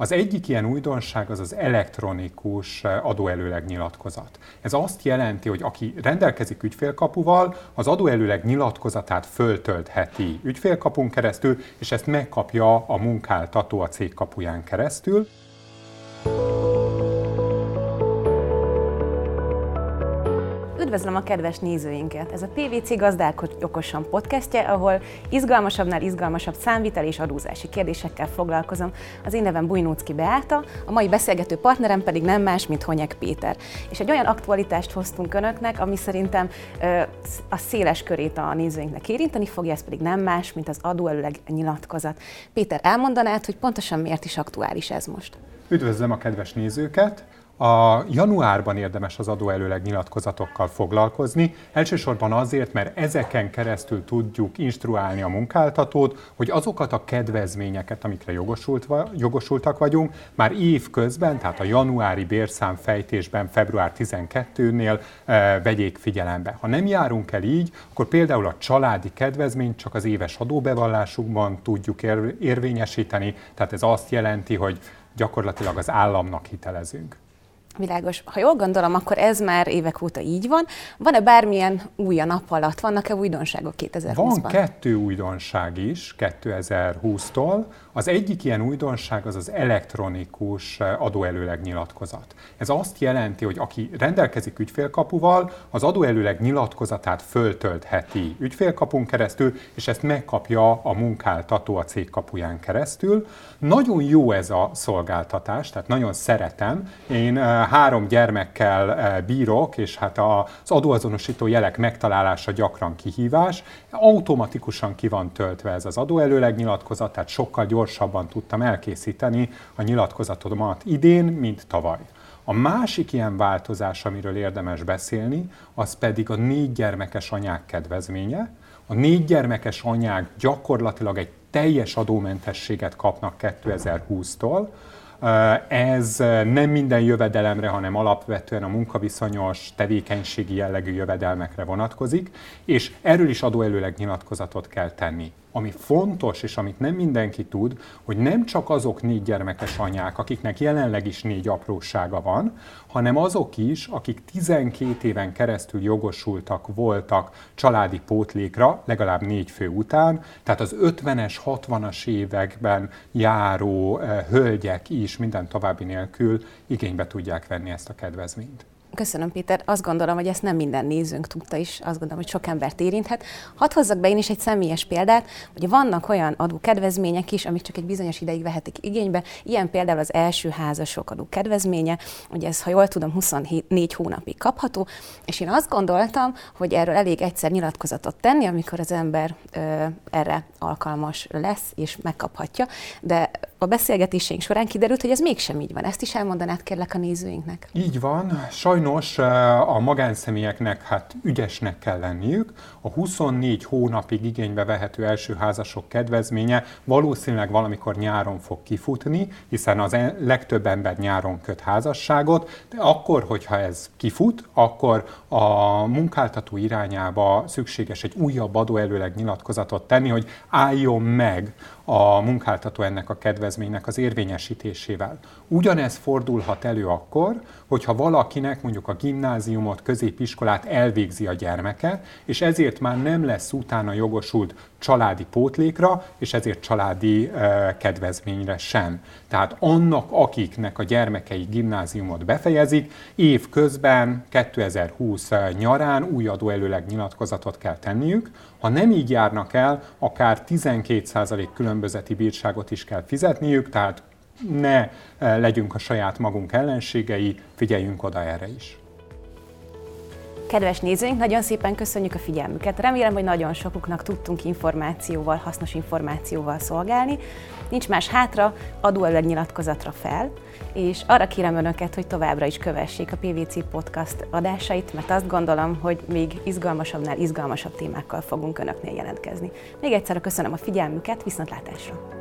Az egyik ilyen újdonság az az elektronikus adóelőleg nyilatkozat. Ez azt jelenti, hogy aki rendelkezik ügyfélkapuval, az adóelőleg nyilatkozatát föltöltheti ügyfélkapun keresztül, és ezt megkapja a munkáltató a cég kapuján keresztül. Üdvözlöm a kedves nézőinket! Ez a PVC Gazdálkodj okosan podcastje, ahol izgalmasabbnál izgalmasabb számvitel és adózási kérdésekkel foglalkozom. Az én nevem Bujnócki Beáta, a mai beszélgető partnerem pedig nem más, mint Honyek Péter. És egy olyan aktualitást hoztunk Önöknek, ami szerintem ö, a széles körét a nézőinknek érinteni fogja, ez pedig nem más, mint az adóelőleg nyilatkozat. Péter, elmondanád, hogy pontosan miért is aktuális ez most? Üdvözlöm a kedves nézőket! A januárban érdemes az adóelőleg nyilatkozatokkal foglalkozni, elsősorban azért, mert ezeken keresztül tudjuk instruálni a munkáltatót, hogy azokat a kedvezményeket, amikre jogosult, jogosultak vagyunk, már év közben, tehát a januári bérszám fejtésben február 12-nél e, vegyék figyelembe. Ha nem járunk el így, akkor például a családi kedvezményt csak az éves adóbevallásukban tudjuk érvényesíteni, tehát ez azt jelenti, hogy gyakorlatilag az államnak hitelezünk. Világos. Ha jól gondolom, akkor ez már évek óta így van. Van-e bármilyen új a nap alatt? Vannak-e újdonságok 2020-ban? Van kettő újdonság is 2020-tól. Az egyik ilyen újdonság az az elektronikus adóelőleg nyilatkozat. Ez azt jelenti, hogy aki rendelkezik ügyfélkapuval, az adóelőleg nyilatkozatát föltöltheti ügyfélkapun keresztül, és ezt megkapja a munkáltató a cég kapuján keresztül. Nagyon jó ez a szolgáltatás, tehát nagyon szeretem. Én három gyermekkel bírok, és hát az adóazonosító jelek megtalálása gyakran kihívás. Automatikusan ki van töltve ez az adóelőleg nyilatkozat, tehát sokkal gyorsabban tudtam elkészíteni a nyilatkozatomat idén, mint tavaly. A másik ilyen változás, amiről érdemes beszélni, az pedig a négy gyermekes anyák kedvezménye. A négy gyermekes anyák gyakorlatilag egy teljes adómentességet kapnak 2020-tól, ez nem minden jövedelemre, hanem alapvetően a munkaviszonyos, tevékenységi jellegű jövedelmekre vonatkozik, és erről is adóelőleg nyilatkozatot kell tenni. Ami fontos, és amit nem mindenki tud, hogy nem csak azok négy gyermekes anyák, akiknek jelenleg is négy aprósága van, hanem azok is, akik 12 éven keresztül jogosultak voltak családi pótlékra, legalább négy fő után, tehát az 50-es, 60-as években járó eh, hölgyek is minden további nélkül igénybe tudják venni ezt a kedvezményt. Köszönöm, Péter. Azt gondolom, hogy ezt nem minden nézőnk tudta is, azt gondolom, hogy sok embert érinthet. Hadd hozzak be én is egy személyes példát, hogy vannak olyan adókedvezmények is, amik csak egy bizonyos ideig vehetik igénybe. Ilyen például az első házasok adó kedvezménye, ugye ez, ha jól tudom, 24 hónapig kapható, és én azt gondoltam, hogy erről elég egyszer nyilatkozatot tenni, amikor az ember ö, erre alkalmas lesz és megkaphatja, de a beszélgetéseink során kiderült, hogy ez mégsem így van. Ezt is elmondanád kérlek a nézőinknek. Így van. Sajnos eh, a magánszemélyeknek hát ügyesnek kell lenniük. A 24 hónapig igénybe vehető első házasok kedvezménye valószínűleg valamikor nyáron fog kifutni, hiszen az e- legtöbb ember nyáron köt házasságot, de akkor, hogyha ez kifut, akkor a munkáltató irányába szükséges egy újabb adóelőleg nyilatkozatot tenni, hogy álljon meg a munkáltató ennek a kedvezménynek az érvényesítésével. Ugyanez fordulhat elő akkor, hogyha valakinek mondjuk a gimnáziumot, középiskolát elvégzi a gyermeke, és ezért már nem lesz utána jogosult családi pótlékra, és ezért családi uh, kedvezményre sem. Tehát annak, akiknek a gyermekei gimnáziumot befejezik, év közben 2020 nyarán új adóelőleg nyilatkozatot kell tenniük. Ha nem így járnak el, akár 12% különbözeti bírságot is kell fizetniük, tehát ne legyünk a saját magunk ellenségei, figyeljünk oda erre is. Kedves nézőink, nagyon szépen köszönjük a figyelmüket. Remélem, hogy nagyon sokuknak tudtunk információval, hasznos információval szolgálni. Nincs más hátra, adóelőleg nyilatkozatra fel, és arra kérem Önöket, hogy továbbra is kövessék a PVC Podcast adásait, mert azt gondolom, hogy még izgalmasabbnál izgalmasabb témákkal fogunk Önöknél jelentkezni. Még egyszer köszönöm a figyelmüket, viszontlátásra!